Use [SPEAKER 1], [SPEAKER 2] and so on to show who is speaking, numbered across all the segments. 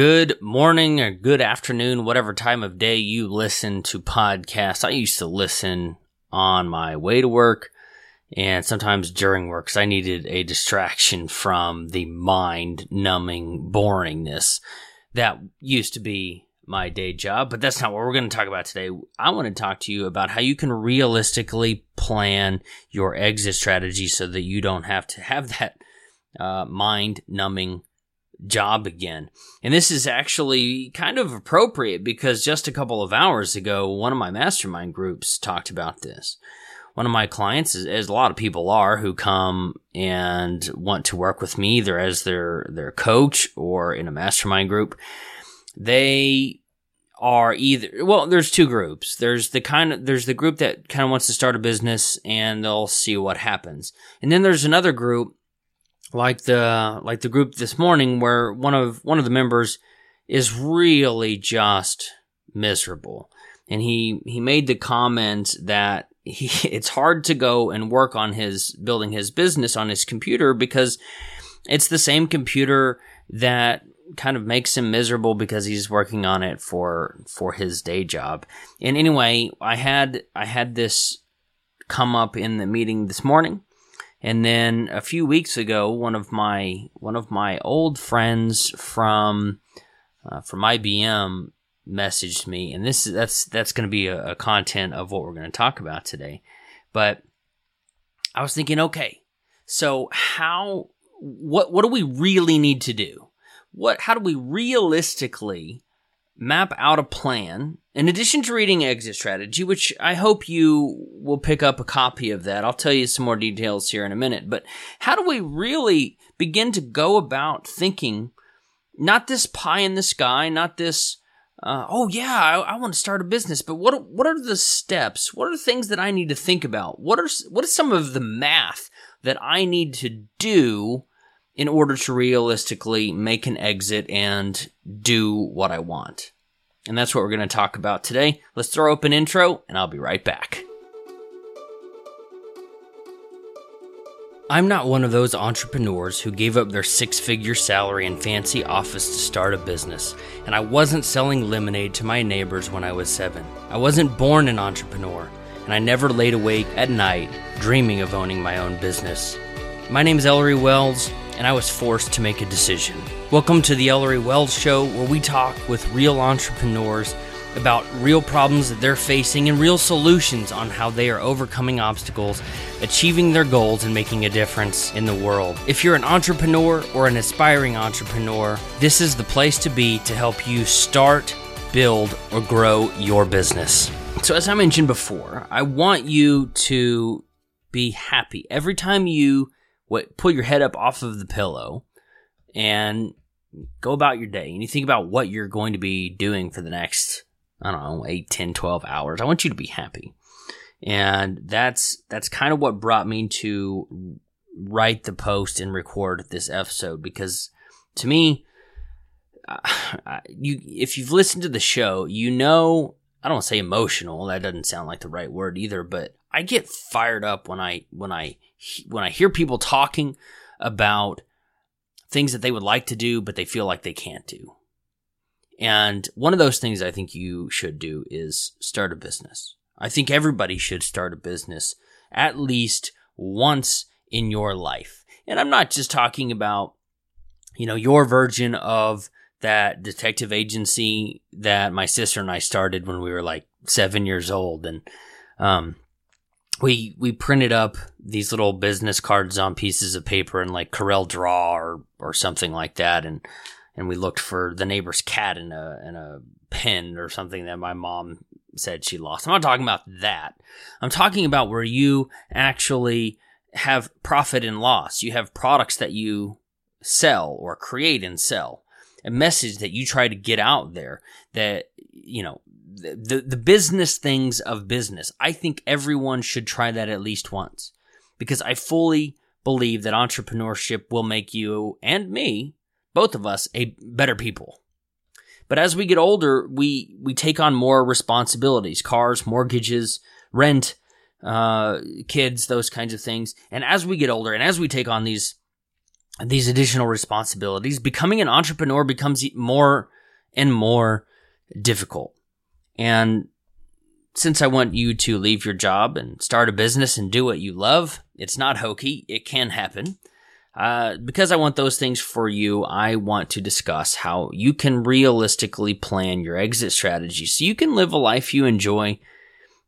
[SPEAKER 1] Good morning or good afternoon, whatever time of day you listen to podcasts. I used to listen on my way to work and sometimes during work because I needed a distraction from the mind numbing boringness that used to be my day job. But that's not what we're going to talk about today. I want to talk to you about how you can realistically plan your exit strategy so that you don't have to have that uh, mind numbing job again. And this is actually kind of appropriate because just a couple of hours ago, one of my mastermind groups talked about this. One of my clients, as a lot of people are, who come and want to work with me either as their, their coach or in a mastermind group, they are either, well, there's two groups. There's the kind of, there's the group that kind of wants to start a business and they'll see what happens. And then there's another group like the like the group this morning where one of one of the members is really just miserable and he he made the comment that he it's hard to go and work on his building his business on his computer because it's the same computer that kind of makes him miserable because he's working on it for for his day job. And anyway, I had I had this come up in the meeting this morning and then a few weeks ago, one of my one of my old friends from uh, from IBM messaged me, and this that's that's going to be a, a content of what we're going to talk about today. But I was thinking, okay, so how what what do we really need to do? What how do we realistically map out a plan in addition to reading Exit Strategy, which I hope you will pick up a copy of that. I'll tell you some more details here in a minute. But how do we really begin to go about thinking not this pie in the sky, not this, uh, oh yeah, I, I want to start a business, but what, what are the steps? What are the things that I need to think about? What are, what is some of the math that I need to do in order to realistically make an exit and do what I want? And that's what we're going to talk about today. Let's throw open intro, and I'll be right back. I'm not one of those entrepreneurs who gave up their six figure salary and fancy office to start a business, and I wasn't selling lemonade to my neighbors when I was seven. I wasn't born an entrepreneur, and I never laid awake at night dreaming of owning my own business. My name is Ellery Wells, and I was forced to make a decision. Welcome to the Ellery Wells Show, where we talk with real entrepreneurs about real problems that they're facing and real solutions on how they are overcoming obstacles, achieving their goals, and making a difference in the world. If you're an entrepreneur or an aspiring entrepreneur, this is the place to be to help you start, build, or grow your business. So, as I mentioned before, I want you to be happy every time you what pull your head up off of the pillow and go about your day. And you think about what you're going to be doing for the next i don't know 8 10 12 hours. I want you to be happy. And that's that's kind of what brought me to write the post and record this episode because to me you if you've listened to the show you know i don't say emotional that doesn't sound like the right word either but i get fired up when i when i when I hear people talking about things that they would like to do, but they feel like they can't do. And one of those things I think you should do is start a business. I think everybody should start a business at least once in your life. And I'm not just talking about, you know, your version of that detective agency that my sister and I started when we were like seven years old. And, um, we we printed up these little business cards on pieces of paper and like Corel Draw or or something like that, and and we looked for the neighbor's cat in a in a pen or something that my mom said she lost. I'm not talking about that. I'm talking about where you actually have profit and loss. You have products that you sell or create and sell. A message that you try to get out there that you know the, the business things of business. I think everyone should try that at least once because I fully believe that entrepreneurship will make you and me, both of us, a better people. But as we get older, we, we take on more responsibilities, cars, mortgages, rent, uh, kids, those kinds of things. And as we get older and as we take on these these additional responsibilities, becoming an entrepreneur becomes more and more difficult. And since I want you to leave your job and start a business and do what you love, it's not hokey. It can happen. Uh, because I want those things for you, I want to discuss how you can realistically plan your exit strategy so you can live a life you enjoy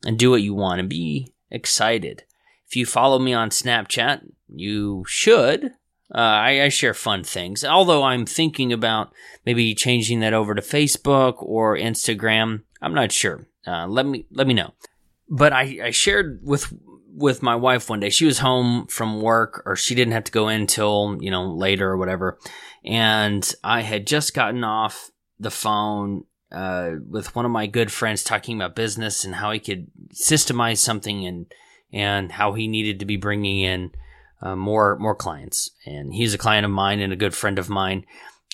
[SPEAKER 1] and do what you want and be excited. If you follow me on Snapchat, you should. Uh, I, I, share fun things, although I'm thinking about maybe changing that over to Facebook or Instagram. I'm not sure. Uh, let me let me know. But I, I shared with with my wife one day. She was home from work, or she didn't have to go in till you know later or whatever. And I had just gotten off the phone uh, with one of my good friends talking about business and how he could systemize something and and how he needed to be bringing in uh, more more clients. And he's a client of mine and a good friend of mine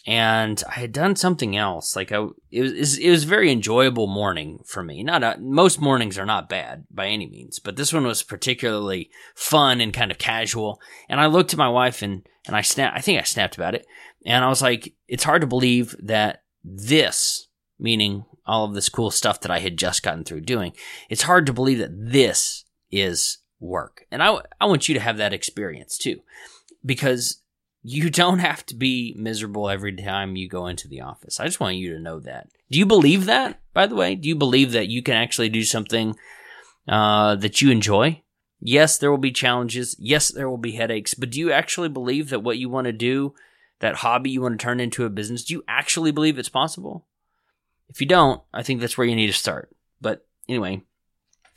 [SPEAKER 1] and I had done something else. Like I, it was, it was a very enjoyable morning for me. Not a, most mornings are not bad by any means, but this one was particularly fun and kind of casual. And I looked at my wife and and I snap. I think I snapped about it, and I was like, it's hard to believe that this, meaning all of this cool stuff that I had just gotten through doing, it's hard to believe that this is work. And I I want you to have that experience too, because you don't have to be miserable every time you go into the office. I just want you to know that. Do you believe that, by the way? Do you believe that you can actually do something uh, that you enjoy? Yes, there will be challenges. Yes, there will be headaches. But do you actually believe that what you want to do, that hobby you want to turn into a business, do you actually believe it's possible? If you don't, I think that's where you need to start. But anyway,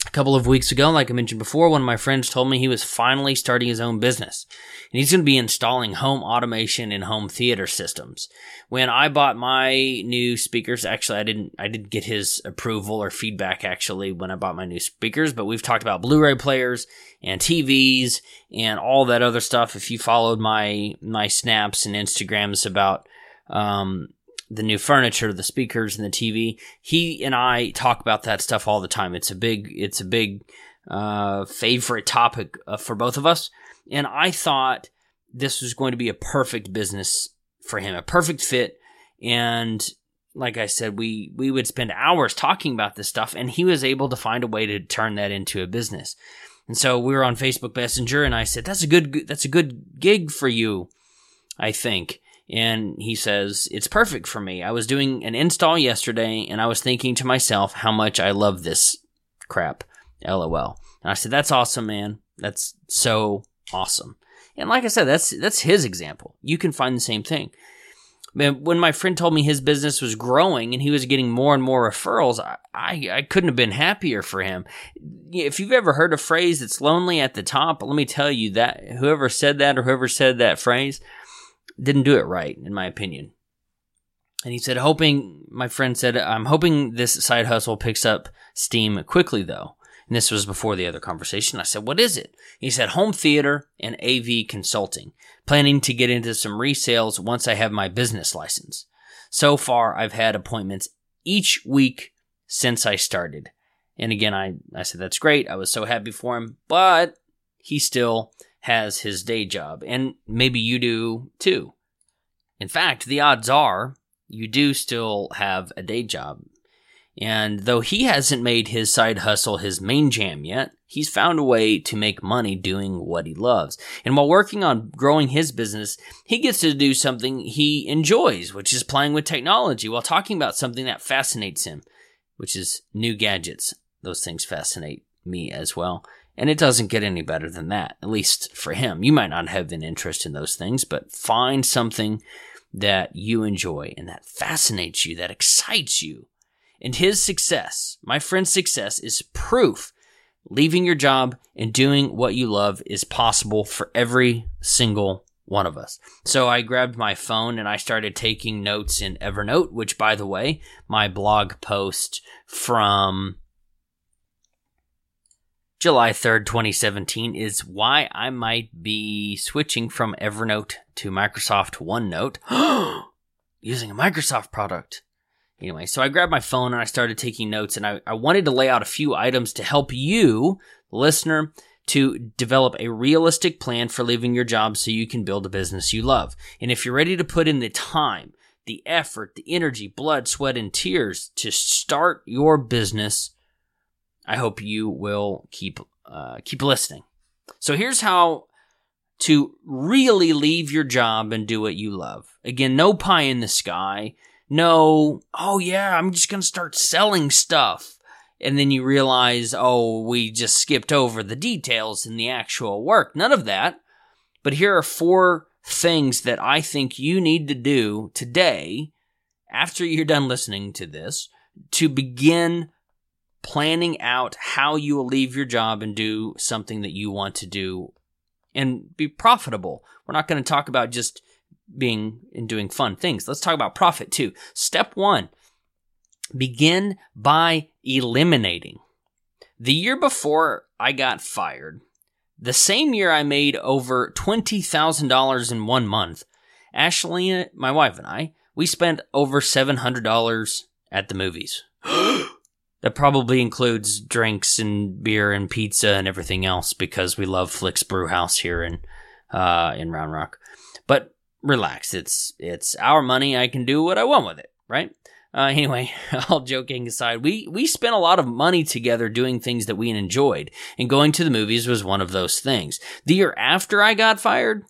[SPEAKER 1] a couple of weeks ago, like I mentioned before, one of my friends told me he was finally starting his own business. And he's going to be installing home automation and home theater systems. When I bought my new speakers, actually I didn't I didn't get his approval or feedback actually when I bought my new speakers, but we've talked about Blu-ray players and TVs and all that other stuff. If you followed my my snaps and Instagrams about um, the new furniture, the speakers, and the TV. He and I talk about that stuff all the time. It's a big, it's a big uh, favorite topic uh, for both of us. And I thought this was going to be a perfect business for him, a perfect fit. And like I said, we we would spend hours talking about this stuff, and he was able to find a way to turn that into a business. And so we were on Facebook Messenger, and I said, "That's a good that's a good gig for you, I think." And he says, It's perfect for me. I was doing an install yesterday and I was thinking to myself how much I love this crap. LOL. And I said, That's awesome, man. That's so awesome. And like I said, that's that's his example. You can find the same thing. When my friend told me his business was growing and he was getting more and more referrals, I, I, I couldn't have been happier for him. If you've ever heard a phrase that's lonely at the top, let me tell you that whoever said that or whoever said that phrase, didn't do it right, in my opinion. And he said, hoping, my friend said, I'm hoping this side hustle picks up steam quickly, though. And this was before the other conversation. I said, What is it? He said, Home theater and AV consulting. Planning to get into some resales once I have my business license. So far, I've had appointments each week since I started. And again, I, I said, That's great. I was so happy for him. But he still has his day job, and maybe you do too. In fact, the odds are you do still have a day job. And though he hasn't made his side hustle his main jam yet, he's found a way to make money doing what he loves. And while working on growing his business, he gets to do something he enjoys, which is playing with technology while talking about something that fascinates him, which is new gadgets. Those things fascinate me as well. And it doesn't get any better than that, at least for him. You might not have an interest in those things, but find something that you enjoy and that fascinates you, that excites you. And his success, my friend's success, is proof leaving your job and doing what you love is possible for every single one of us. So I grabbed my phone and I started taking notes in Evernote, which, by the way, my blog post from July 3rd, 2017 is why I might be switching from Evernote to Microsoft OneNote using a Microsoft product. Anyway, so I grabbed my phone and I started taking notes and I, I wanted to lay out a few items to help you, listener, to develop a realistic plan for leaving your job so you can build a business you love. And if you're ready to put in the time, the effort, the energy, blood, sweat, and tears to start your business, I hope you will keep uh, keep listening. So here's how to really leave your job and do what you love. Again, no pie in the sky. No, oh yeah, I'm just going to start selling stuff. And then you realize, oh, we just skipped over the details in the actual work. None of that. But here are four things that I think you need to do today, after you're done listening to this, to begin planning out how you will leave your job and do something that you want to do and be profitable. We're not going to talk about just being and doing fun things. Let's talk about profit too. Step one begin by eliminating. The year before I got fired, the same year I made over $20,000 in one month, Ashley, my wife, and I, we spent over $700 at the movies. That probably includes drinks and beer and pizza and everything else because we love Flix Brewhouse here in uh, in Round Rock. But relax, it's it's our money. I can do what I want with it, right? Uh, anyway, all joking aside, we we spent a lot of money together doing things that we enjoyed, and going to the movies was one of those things. The year after I got fired,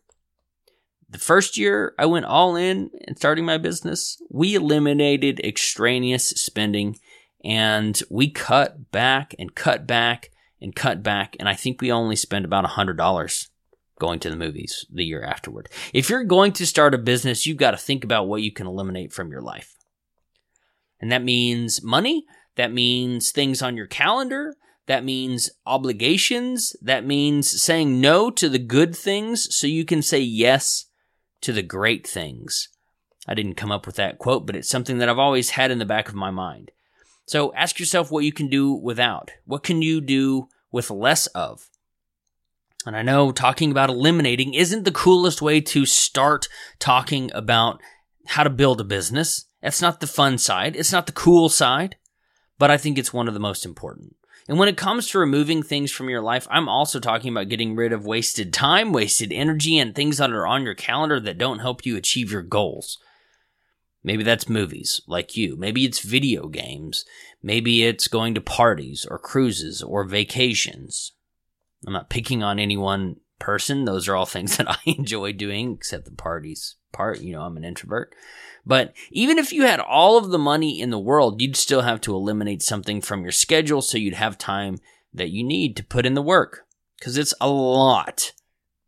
[SPEAKER 1] the first year I went all in and starting my business, we eliminated extraneous spending and we cut back and cut back and cut back. And I think we only spent about $100 going to the movies the year afterward. If you're going to start a business, you've got to think about what you can eliminate from your life. And that means money. That means things on your calendar. That means obligations. That means saying no to the good things so you can say yes to the great things. I didn't come up with that quote, but it's something that I've always had in the back of my mind. So ask yourself what you can do without. What can you do with less of? And I know talking about eliminating isn't the coolest way to start talking about how to build a business. That's not the fun side. It's not the cool side, but I think it's one of the most important. And when it comes to removing things from your life, I'm also talking about getting rid of wasted time, wasted energy, and things that are on your calendar that don't help you achieve your goals. Maybe that's movies, like you. Maybe it's video games. Maybe it's going to parties or cruises or vacations. I'm not picking on any one person. Those are all things that I enjoy doing, except the parties part. You know, I'm an introvert. But even if you had all of the money in the world, you'd still have to eliminate something from your schedule so you'd have time that you need to put in the work. Because it's a lot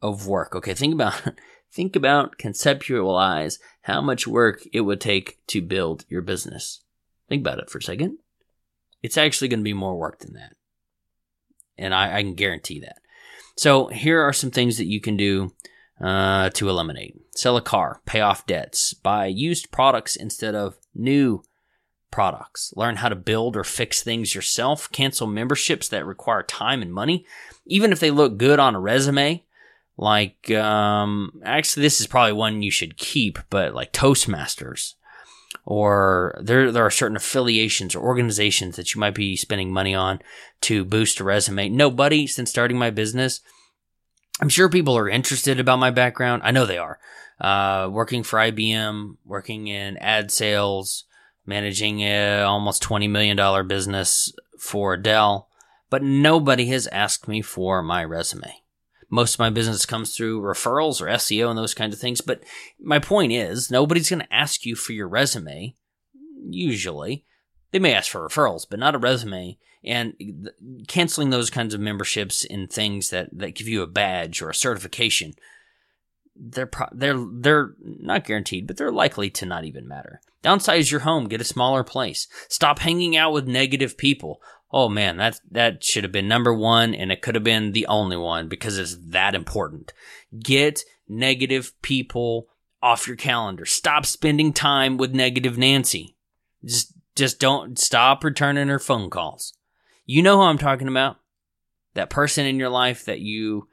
[SPEAKER 1] of work. Okay, think about think about conceptualize how much work it would take to build your business. Think about it for a second. It's actually going to be more work than that. And I, I can guarantee that. So here are some things that you can do uh, to eliminate. Sell a car, pay off debts, buy used products instead of new products. Learn how to build or fix things yourself. Cancel memberships that require time and money. Even if they look good on a resume, like um, actually this is probably one you should keep but like toastmasters. Or there there are certain affiliations or organizations that you might be spending money on to boost a resume. Nobody since starting my business i'm sure people are interested about my background. I know they are. Uh, working for ibm working in ad sales managing a almost $20 million business for dell but nobody has asked me for my resume most of my business comes through referrals or SEO and those kinds of things. But my point is, nobody's going to ask you for your resume. Usually, they may ask for referrals, but not a resume. And canceling those kinds of memberships and things that, that give you a badge or a certification, they're pro- they're they're not guaranteed, but they're likely to not even matter. Downsize your home, get a smaller place. Stop hanging out with negative people oh man, that that should have been number one, and it could have been the only one because it's that important. Get negative people off your calendar. Stop spending time with negative Nancy. Just just don't stop returning her phone calls. You know who I'm talking about. That person in your life that you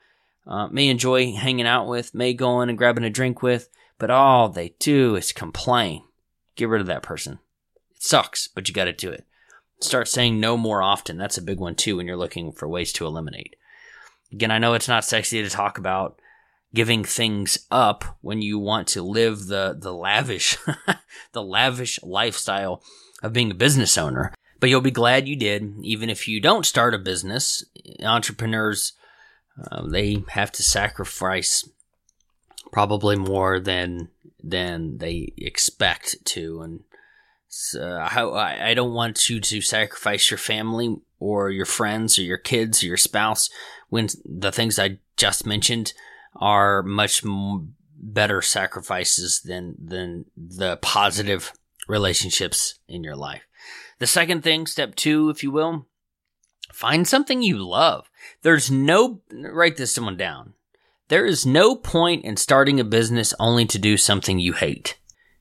[SPEAKER 1] uh, may enjoy hanging out with, may go in and grabbing a drink with, but all they do is complain. Get rid of that person. It sucks, but you got to do it. Start saying no more often. That's a big one too when you're looking for ways to eliminate. Again, I know it's not sexy to talk about giving things up when you want to live the the lavish the lavish lifestyle of being a business owner. But you'll be glad you did, even if you don't start a business. Entrepreneurs, uh, they have to sacrifice probably more than than they expect to, and so uh, I, I don't want you to sacrifice your family or your friends or your kids or your spouse when the things I just mentioned are much better sacrifices than than the positive relationships in your life. The second thing, step 2 if you will, find something you love. There's no write this someone down. There is no point in starting a business only to do something you hate.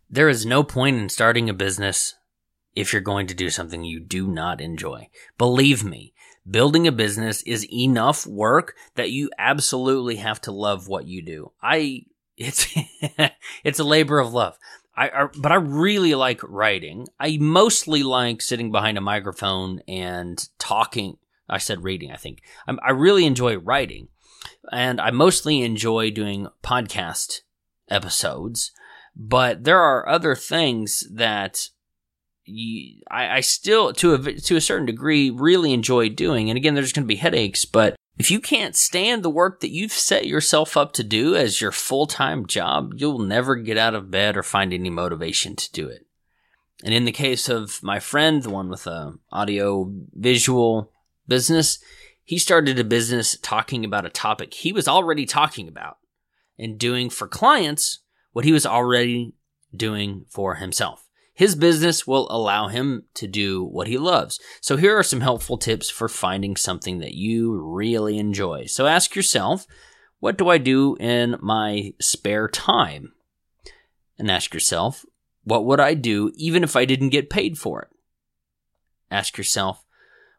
[SPEAKER 1] There is no point in starting a business if you're going to do something you do not enjoy. Believe me, building a business is enough work that you absolutely have to love what you do. I it's it's a labor of love. I, I, but I really like writing. I mostly like sitting behind a microphone and talking. I said reading, I think. I'm, I really enjoy writing and I mostly enjoy doing podcast episodes. But there are other things that you, I, I still, to a to a certain degree, really enjoy doing. And again, there's going to be headaches, but if you can't stand the work that you've set yourself up to do as your full time job, you'll never get out of bed or find any motivation to do it. And in the case of my friend, the one with a audio visual business, he started a business talking about a topic he was already talking about and doing for clients what he was already doing for himself. His business will allow him to do what he loves. So here are some helpful tips for finding something that you really enjoy. So ask yourself, what do I do in my spare time? And ask yourself, what would I do even if I didn't get paid for it? Ask yourself,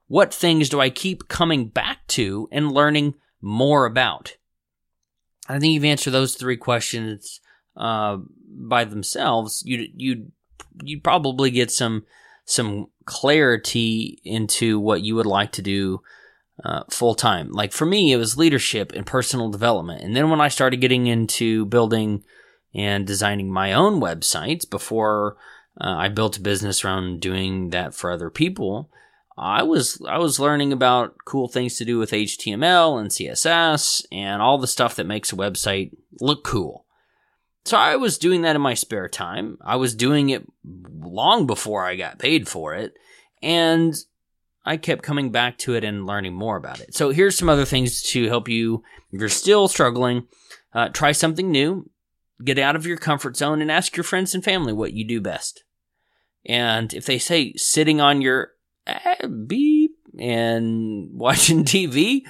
[SPEAKER 1] what things do I keep coming back to and learning more about? I think you've answered those three questions uh, by themselves. you'd you'd you'd probably get some some clarity into what you would like to do uh, full time. Like for me, it was leadership and personal development. And then when I started getting into building and designing my own websites before uh, I built a business around doing that for other people, I was I was learning about cool things to do with HTML and CSS and all the stuff that makes a website look cool. So I was doing that in my spare time. I was doing it long before I got paid for it, and I kept coming back to it and learning more about it. So here's some other things to help you if you're still struggling. Uh, try something new, get out of your comfort zone, and ask your friends and family what you do best. And if they say sitting on your eh, beep and watching TV,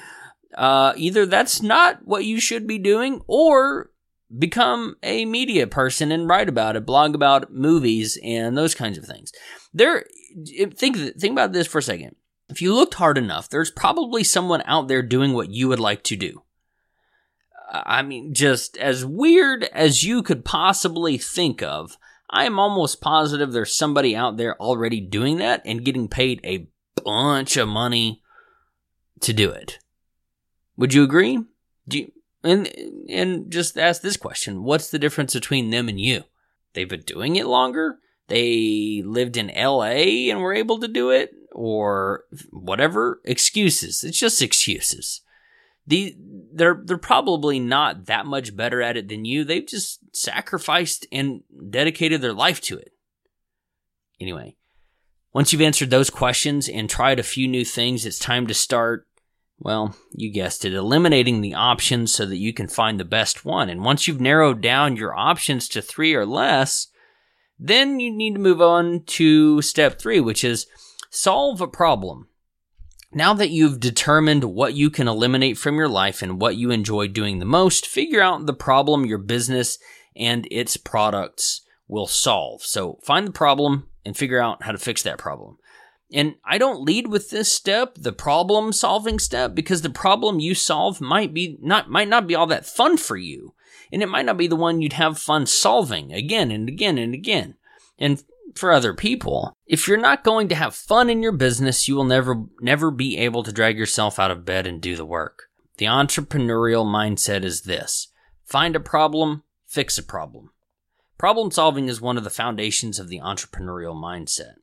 [SPEAKER 1] uh, either that's not what you should be doing, or become a media person and write about it, blog about movies and those kinds of things. There, think think about this for a second. If you looked hard enough, there's probably someone out there doing what you would like to do. I mean, just as weird as you could possibly think of, I am almost positive there's somebody out there already doing that and getting paid a bunch of money to do it. Would you agree? Do you, and and just ask this question: What's the difference between them and you? They've been doing it longer. They lived in L.A. and were able to do it, or whatever. Excuses. It's just excuses the they're they're probably not that much better at it than you. They've just sacrificed and dedicated their life to it. Anyway, once you've answered those questions and tried a few new things, it's time to start well, you guessed it, eliminating the options so that you can find the best one. And once you've narrowed down your options to 3 or less, then you need to move on to step 3, which is solve a problem. Now that you've determined what you can eliminate from your life and what you enjoy doing the most, figure out the problem your business and its products will solve. So find the problem and figure out how to fix that problem. And I don't lead with this step, the problem solving step, because the problem you solve might be not might not be all that fun for you. And it might not be the one you'd have fun solving again and again and again. And for other people. If you're not going to have fun in your business, you will never never be able to drag yourself out of bed and do the work. The entrepreneurial mindset is this find a problem, fix a problem. Problem solving is one of the foundations of the entrepreneurial mindset.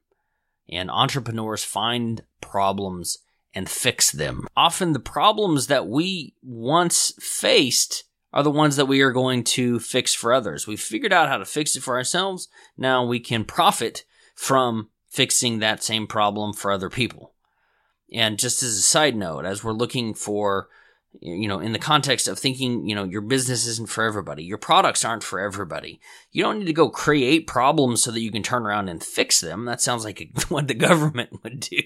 [SPEAKER 1] And entrepreneurs find problems and fix them. Often the problems that we once faced are the ones that we are going to fix for others. We've figured out how to fix it for ourselves. Now we can profit from fixing that same problem for other people. And just as a side note, as we're looking for, you know, in the context of thinking, you know, your business isn't for everybody, your products aren't for everybody. You don't need to go create problems so that you can turn around and fix them. That sounds like what the government would do.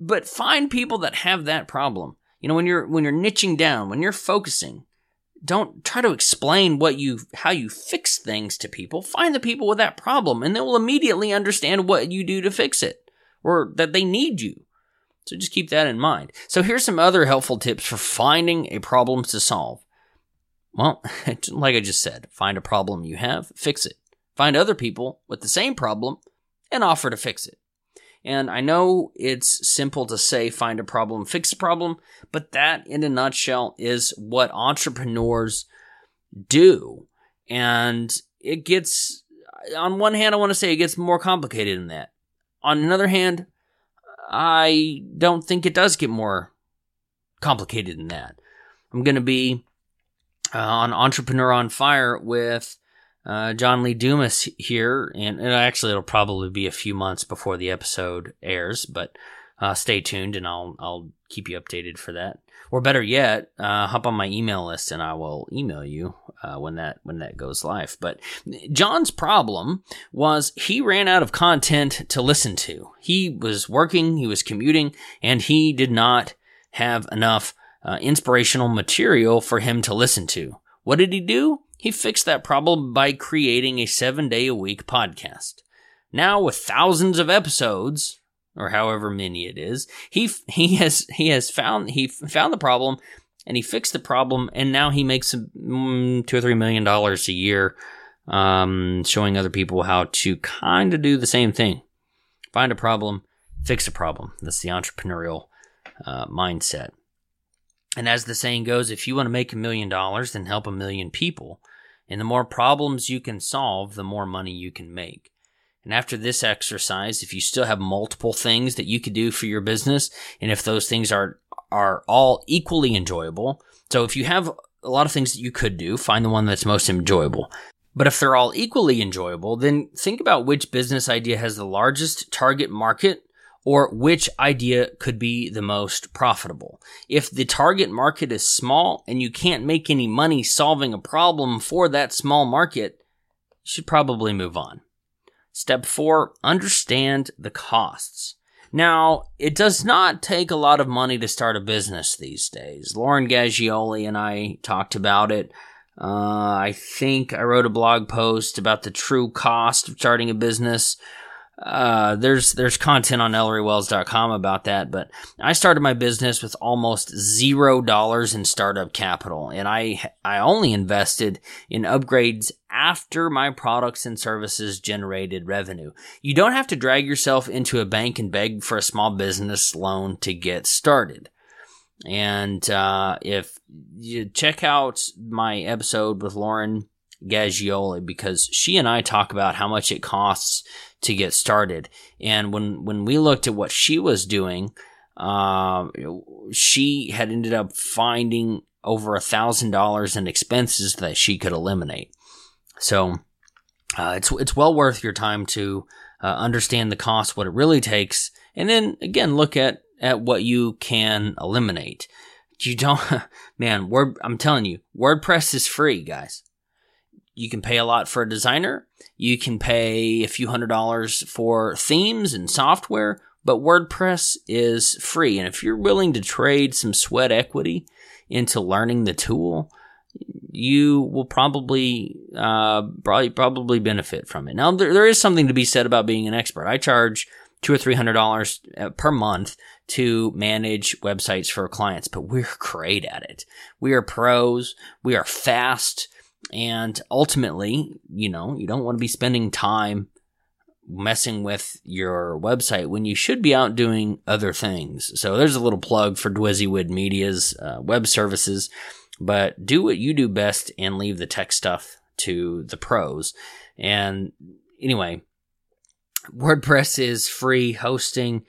[SPEAKER 1] But find people that have that problem. You know, when you're when you're niching down, when you're focusing, don't try to explain what you how you fix things to people find the people with that problem and they will immediately understand what you do to fix it or that they need you so just keep that in mind so here's some other helpful tips for finding a problem to solve well like i just said find a problem you have fix it find other people with the same problem and offer to fix it and I know it's simple to say find a problem, fix a problem, but that in a nutshell is what entrepreneurs do. And it gets, on one hand, I want to say it gets more complicated than that. On another hand, I don't think it does get more complicated than that. I'm going to be uh, on Entrepreneur on Fire with uh, John Lee Dumas here, and, and, actually it'll probably be a few months before the episode airs, but uh, stay tuned and I'll I'll keep you updated for that. Or better yet, uh, hop on my email list and I will email you uh, when that when that goes live. But John's problem was he ran out of content to listen to. He was working, he was commuting, and he did not have enough uh, inspirational material for him to listen to. What did he do? He fixed that problem by creating a seven day a week podcast. Now, with thousands of episodes, or however many it is, he he has he has found he found the problem and he fixed the problem, and now he makes mm, two or three million dollars a year, um, showing other people how to kind of do the same thing: find a problem, fix a problem. That's the entrepreneurial uh, mindset. And as the saying goes, if you want to make a million dollars, then help a million people. And the more problems you can solve, the more money you can make. And after this exercise, if you still have multiple things that you could do for your business, and if those things are, are all equally enjoyable, so if you have a lot of things that you could do, find the one that's most enjoyable. But if they're all equally enjoyable, then think about which business idea has the largest target market or which idea could be the most profitable. If the target market is small and you can't make any money solving a problem for that small market, you should probably move on. Step four, understand the costs. Now, it does not take a lot of money to start a business these days. Lauren Gaggioli and I talked about it. Uh, I think I wrote a blog post about the true cost of starting a business. Uh, there's there's content on ElleryWells.com about that, but I started my business with almost zero dollars in startup capital, and I I only invested in upgrades after my products and services generated revenue. You don't have to drag yourself into a bank and beg for a small business loan to get started. And uh, if you check out my episode with Lauren Gaggioli, because she and I talk about how much it costs to get started. And when when we looked at what she was doing, uh, she had ended up finding over a thousand dollars in expenses that she could eliminate. So uh, it's it's well worth your time to uh, understand the cost, what it really takes, and then again look at at what you can eliminate. You don't, man. Word, I'm telling you, WordPress is free, guys. You can pay a lot for a designer. You can pay a few hundred dollars for themes and software, but WordPress is free. And if you're willing to trade some sweat equity into learning the tool, you will probably uh, probably probably benefit from it. Now there, there is something to be said about being an expert. I charge two or three hundred dollars uh, per month to manage websites for clients, but we're great at it. We are pros. We are fast. And ultimately, you know, you don't want to be spending time messing with your website when you should be out doing other things. So there's a little plug for Dwizzywood Media's uh, web services, but do what you do best and leave the tech stuff to the pros. And anyway, WordPress is free hosting.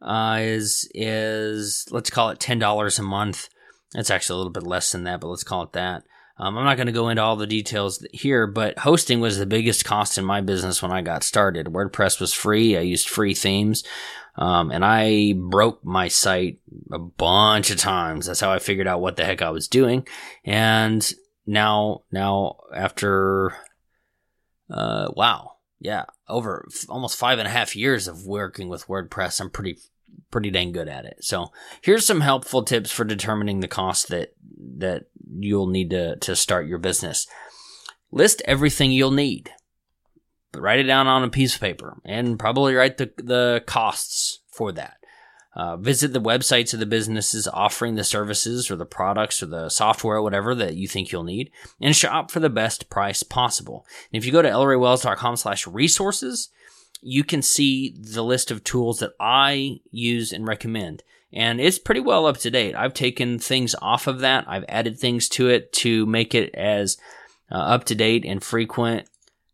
[SPEAKER 1] Uh, is is let's call it ten dollars a month. It's actually a little bit less than that, but let's call it that. Um, I'm not going to go into all the details here, but hosting was the biggest cost in my business when I got started. WordPress was free. I used free themes. Um, and I broke my site a bunch of times. That's how I figured out what the heck I was doing. And now, now after, uh, wow. Yeah. Over f- almost five and a half years of working with WordPress, I'm pretty, pretty dang good at it. So here's some helpful tips for determining the cost that, that you'll need to, to start your business. List everything you'll need. Write it down on a piece of paper and probably write the, the costs for that. Uh, visit the websites of the businesses offering the services or the products or the software, or whatever that you think you'll need, and shop for the best price possible. And if you go to ellerywells.com slash resources, you can see the list of tools that I use and recommend. And it's pretty well up to date. I've taken things off of that. I've added things to it to make it as uh, up to date and frequent,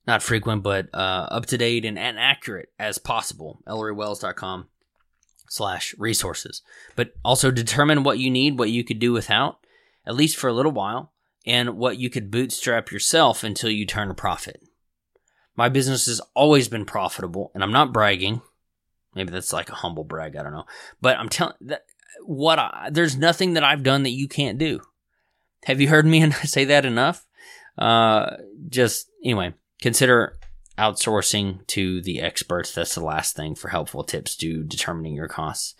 [SPEAKER 1] not frequent, but uh, up to date and, and accurate as possible. ellerywells.com slash resources. But also determine what you need, what you could do without, at least for a little while, and what you could bootstrap yourself until you turn a profit. My business has always been profitable, and I'm not bragging. Maybe that's like a humble brag, I don't know. But I'm telling that what I, there's nothing that I've done that you can't do. Have you heard me say that enough? Uh, just anyway, consider outsourcing to the experts. That's the last thing for helpful tips to determining your costs.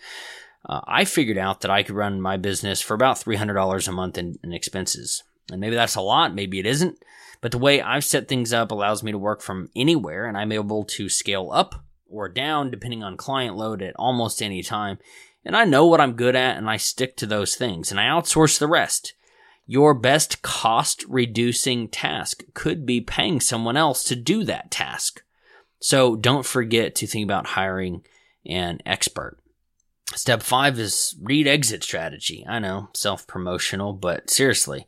[SPEAKER 1] Uh, I figured out that I could run my business for about $300 a month in, in expenses. And maybe that's a lot, maybe it isn't. But the way I've set things up allows me to work from anywhere and I'm able to scale up or down depending on client load at almost any time. And I know what I'm good at and I stick to those things and I outsource the rest. Your best cost reducing task could be paying someone else to do that task. So don't forget to think about hiring an expert. Step five is read exit strategy. I know, self promotional, but seriously,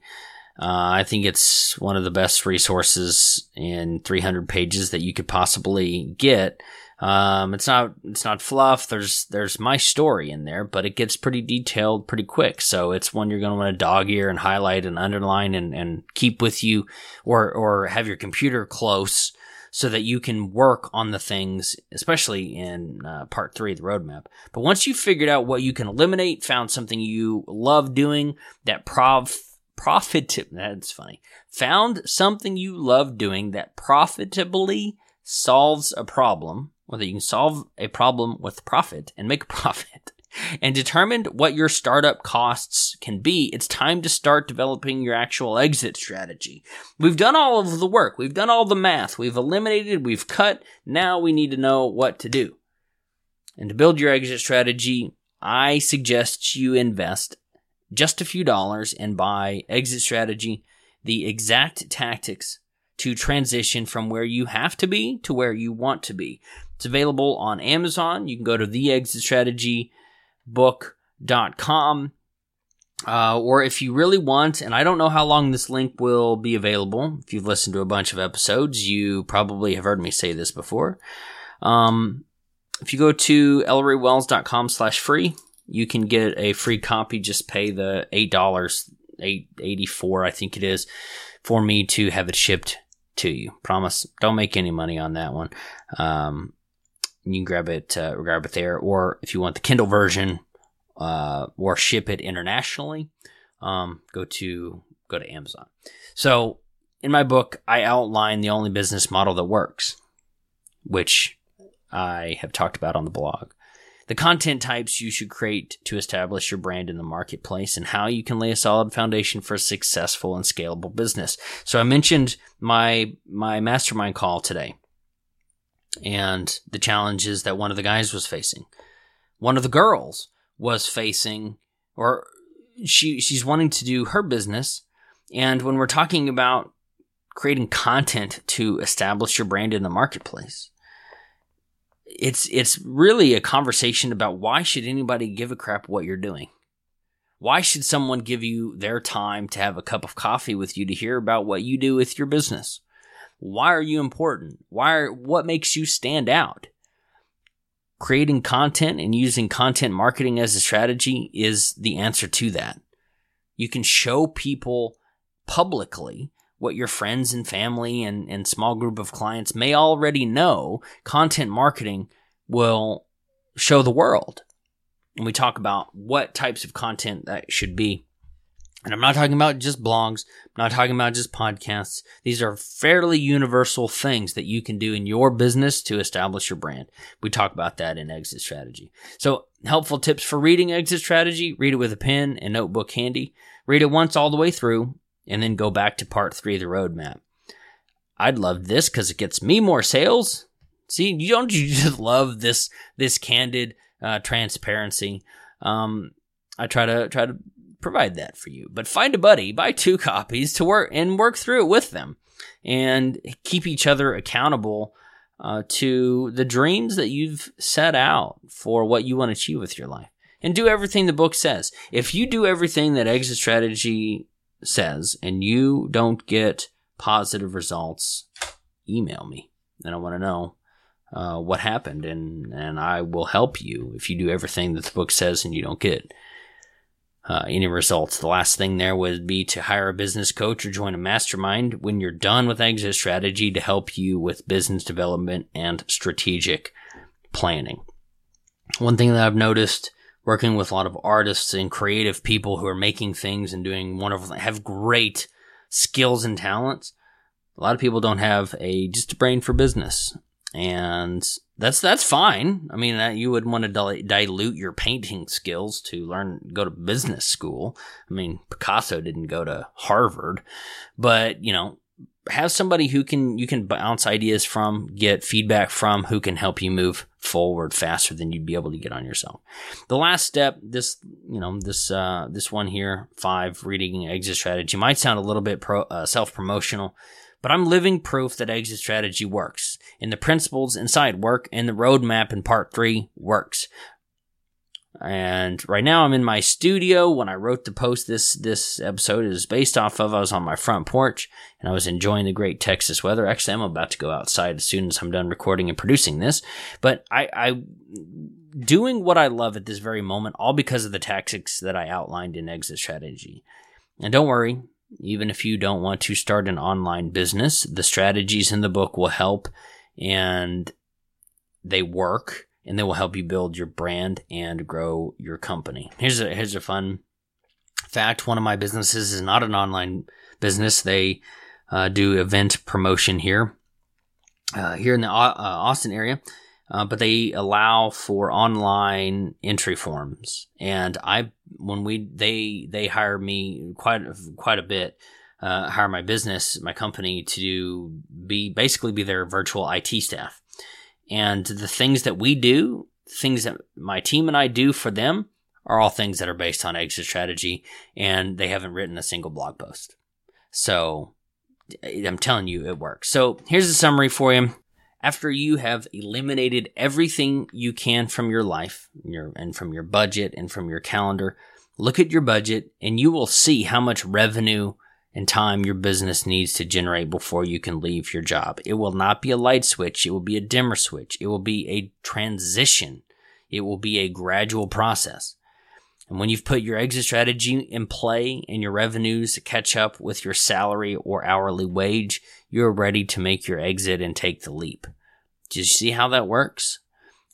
[SPEAKER 1] uh, I think it's one of the best resources in 300 pages that you could possibly get um, it's not it's not fluff. There's there's my story in there, but it gets pretty detailed pretty quick. So it's one you're going to want to dog ear and highlight and underline and, and keep with you, or or have your computer close so that you can work on the things, especially in uh, part three of the roadmap. But once you've figured out what you can eliminate, found something you love doing that prov profit that's funny found something you love doing that profitably solves a problem whether you can solve a problem with profit and make a profit and determined what your startup costs can be, it's time to start developing your actual exit strategy. We've done all of the work. We've done all the math. We've eliminated, we've cut. Now we need to know what to do. And to build your exit strategy, I suggest you invest just a few dollars and buy exit strategy, the exact tactics to transition from where you have to be to where you want to be. It's available on Amazon. You can go to theexitstrategybook.com. Uh, or if you really want, and I don't know how long this link will be available. If you've listened to a bunch of episodes, you probably have heard me say this before. Um, if you go to ellerywells.com slash free, you can get a free copy. Just pay the $8, eight eighty four, I think it is, for me to have it shipped to you. Promise, don't make any money on that one. Um, you can grab it, uh, grab it there, or if you want the Kindle version, uh, or ship it internationally, um, go to go to Amazon. So, in my book, I outline the only business model that works, which I have talked about on the blog. The content types you should create to establish your brand in the marketplace and how you can lay a solid foundation for a successful and scalable business. So I mentioned my my mastermind call today and the challenges that one of the guys was facing. One of the girls was facing or she she's wanting to do her business and when we're talking about creating content to establish your brand in the marketplace it's it's really a conversation about why should anybody give a crap what you're doing? Why should someone give you their time to have a cup of coffee with you to hear about what you do with your business? Why are you important? Why are, what makes you stand out? Creating content and using content marketing as a strategy is the answer to that. You can show people publicly what your friends and family and, and small group of clients may already know. Content marketing will show the world and we talk about what types of content that should be. And I'm not talking about just blogs, I'm not talking about just podcasts. These are fairly universal things that you can do in your business to establish your brand. We talk about that in Exit Strategy. So, helpful tips for reading Exit Strategy read it with a pen and notebook handy. Read it once all the way through, and then go back to part three of the roadmap. I'd love this because it gets me more sales. See, you don't you just love this this candid uh, transparency. Um, I try to try to provide that for you. But find a buddy, buy two copies to work and work through it with them, and keep each other accountable uh, to the dreams that you've set out for what you want to achieve with your life. And do everything the book says. If you do everything that Exit Strategy says and you don't get positive results, email me and I want to know uh, what happened, and and I will help you if you do everything that the book says and you don't get uh, any results. The last thing there would be to hire a business coach or join a mastermind when you're done with exit strategy to help you with business development and strategic planning. One thing that I've noticed working with a lot of artists and creative people who are making things and doing wonderful, have great skills and talents. A lot of people don't have a just a brain for business and that's that's fine. I mean, you would want to dilute your painting skills to learn go to business school. I mean, Picasso didn't go to Harvard, but you know, have somebody who can you can bounce ideas from, get feedback from, who can help you move forward faster than you'd be able to get on yourself. The last step, this you know this uh, this one here, five reading exit strategy might sound a little bit pro, uh, self promotional but I'm living proof that exit strategy works, and the principles inside work, and the roadmap in part three works. And right now I'm in my studio. When I wrote the post this this episode is based off of, I was on my front porch and I was enjoying the great Texas weather. Actually, I'm about to go outside as soon as I'm done recording and producing this. But I, I doing what I love at this very moment, all because of the tactics that I outlined in exit strategy. And don't worry, even if you don't want to start an online business, the strategies in the book will help and they work and they will help you build your brand and grow your company. Here's a here's a fun fact. One of my businesses is not an online business. They uh, do event promotion here, uh, here in the uh, Austin area uh, but they allow for online entry forms. And I, when we they they hire me quite quite a bit, uh, hire my business, my company to be basically be their virtual IT staff. And the things that we do, things that my team and I do for them, are all things that are based on exit strategy, and they haven't written a single blog post. So I'm telling you, it works. So here's a summary for you after you have eliminated everything you can from your life your, and from your budget and from your calendar, look at your budget and you will see how much revenue and time your business needs to generate before you can leave your job. It will not be a light switch. It will be a dimmer switch. It will be a transition. It will be a gradual process. And when you've put your exit strategy in play and your revenues catch up with your salary or hourly wage, you're ready to make your exit and take the leap. Do you see how that works?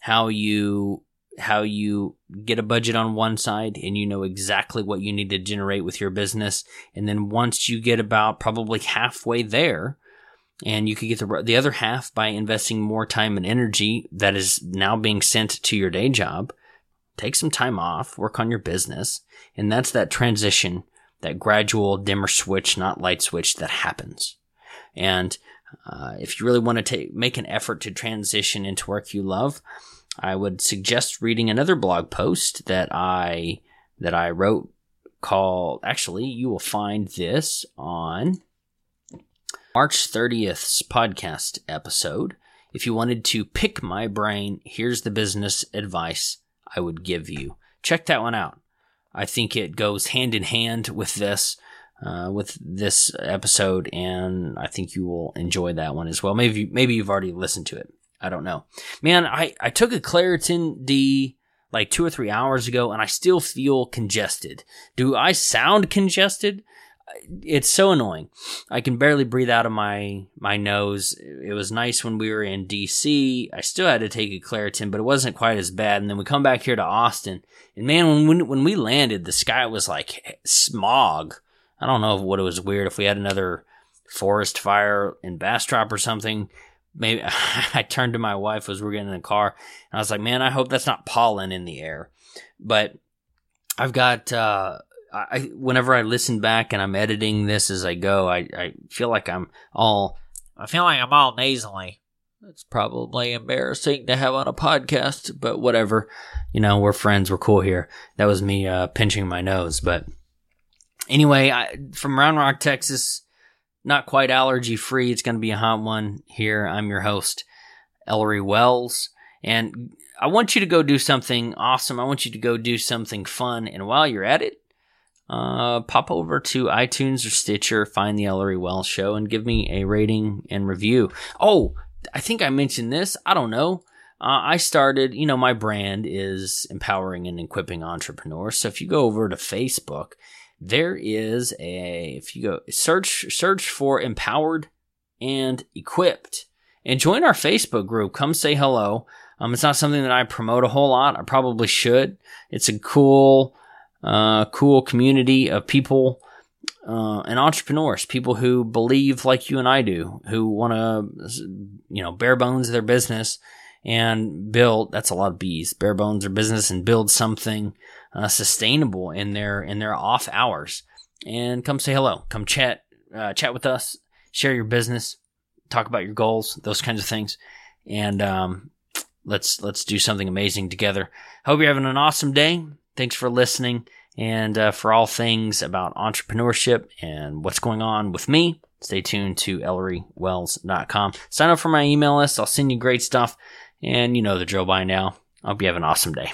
[SPEAKER 1] How you how you get a budget on one side and you know exactly what you need to generate with your business. And then once you get about probably halfway there and you could get the the other half by investing more time and energy that is now being sent to your day job take some time off work on your business. And that's that transition that gradual dimmer switch not light switch that happens. And uh, if you really want to take, make an effort to transition into work you love, I would suggest reading another blog post that I that I wrote called actually you will find this on March 30th's podcast episode. if you wanted to pick my brain, here's the business advice I would give you. Check that one out. I think it goes hand in hand with this. Uh, with this episode, and I think you will enjoy that one as well. Maybe maybe you've already listened to it. I don't know. Man, I, I took a Claritin D like two or three hours ago, and I still feel congested. Do I sound congested? it's so annoying. I can barely breathe out of my my nose. It was nice when we were in DC. I still had to take a Claritin, but it wasn't quite as bad. And then we come back here to Austin, and man, when when, when we landed, the sky was like smog. I don't know what it was weird if we had another forest fire in Bastrop or something. Maybe I turned to my wife as we are getting in the car, and I was like, "Man, I hope that's not pollen in the air." But I've got uh, I whenever I listen back and I'm editing this as I go, I, I feel like I'm all I feel like I'm all nasally. It's probably embarrassing to have on a podcast, but whatever. You know, we're friends. We're cool here. That was me uh, pinching my nose, but anyway, I, from Round Rock, Texas, not quite allergy free. It's going to be a hot one here. I'm your host, Ellery Wells, and I want you to go do something awesome. I want you to go do something fun, and while you're at it, uh, pop over to iTunes or Stitcher, find the Ellery Wells Show, and give me a rating and review. Oh, I think I mentioned this. I don't know. Uh, I started, you know, my brand is empowering and equipping entrepreneurs. So if you go over to Facebook, there is a if you go search search for empowered and equipped and join our Facebook group. Come say hello. Um, it's not something that I promote a whole lot. I probably should. It's a cool uh, cool community of people uh, and entrepreneurs, people who believe like you and I do, who want to, you know, bare bones their business and build. That's a lot of bees. Bare bones their business and build something uh, sustainable in their in their off hours. And come say hello. Come chat uh, chat with us. Share your business. Talk about your goals. Those kinds of things. And um, let's let's do something amazing together. Hope you're having an awesome day. Thanks for listening. And uh, for all things about entrepreneurship and what's going on with me, stay tuned to ElleryWells.com. Sign up for my email list. I'll send you great stuff. And you know the drill by now. I hope you have an awesome day.